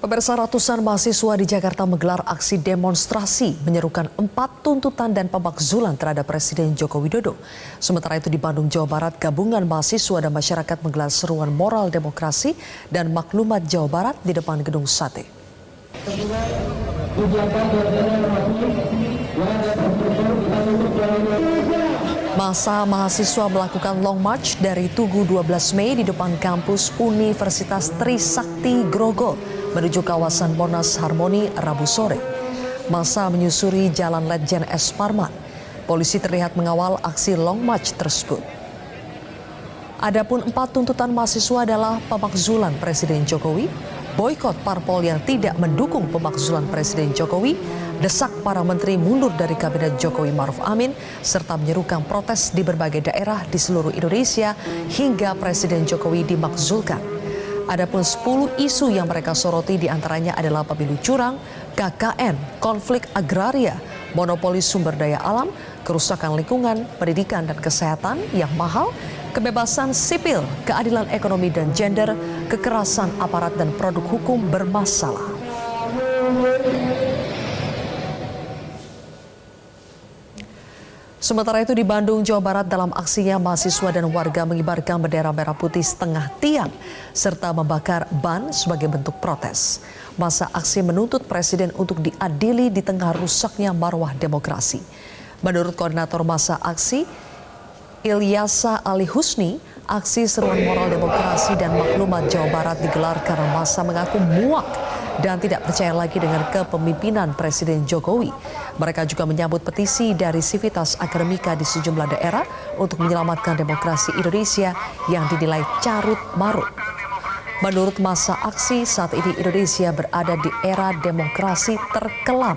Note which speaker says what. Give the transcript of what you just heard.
Speaker 1: Pemirsa ratusan mahasiswa di Jakarta menggelar aksi demonstrasi menyerukan empat tuntutan dan pemakzulan terhadap Presiden Joko Widodo. Sementara itu di Bandung, Jawa Barat, gabungan mahasiswa dan masyarakat menggelar seruan moral demokrasi dan maklumat Jawa Barat di depan gedung sate. Masa mahasiswa melakukan long march dari Tugu 12 Mei di depan kampus Universitas Trisakti Grogol menuju kawasan Monas Harmoni Rabu sore. Masa menyusuri Jalan Letjen S. Parman. Polisi terlihat mengawal aksi long march tersebut. Adapun empat tuntutan mahasiswa adalah pemakzulan Presiden Jokowi, boykot parpol yang tidak mendukung pemakzulan Presiden Jokowi, desak para menteri mundur dari kabinet Jokowi Maruf Amin, serta menyerukan protes di berbagai daerah di seluruh Indonesia hingga Presiden Jokowi dimakzulkan. Adapun 10 isu yang mereka soroti di antaranya adalah pemilu curang, KKN, konflik agraria, monopoli sumber daya alam, kerusakan lingkungan, pendidikan dan kesehatan yang mahal, kebebasan sipil, keadilan ekonomi dan gender, kekerasan aparat dan produk hukum bermasalah. Sementara itu di Bandung, Jawa Barat dalam aksinya mahasiswa dan warga mengibarkan bendera merah putih setengah tiang serta membakar ban sebagai bentuk protes. Masa aksi menuntut presiden untuk diadili di tengah rusaknya marwah demokrasi. Menurut koordinator masa aksi, Ilyasa Ali Husni, aksi seruan moral demokrasi dan maklumat Jawa Barat digelar karena masa mengaku muak dan tidak percaya lagi dengan kepemimpinan Presiden Jokowi. Mereka juga menyambut petisi dari Sivitas Akademika di sejumlah daerah untuk menyelamatkan demokrasi Indonesia yang dinilai carut marut. Menurut masa aksi, saat ini Indonesia berada di era demokrasi terkelam.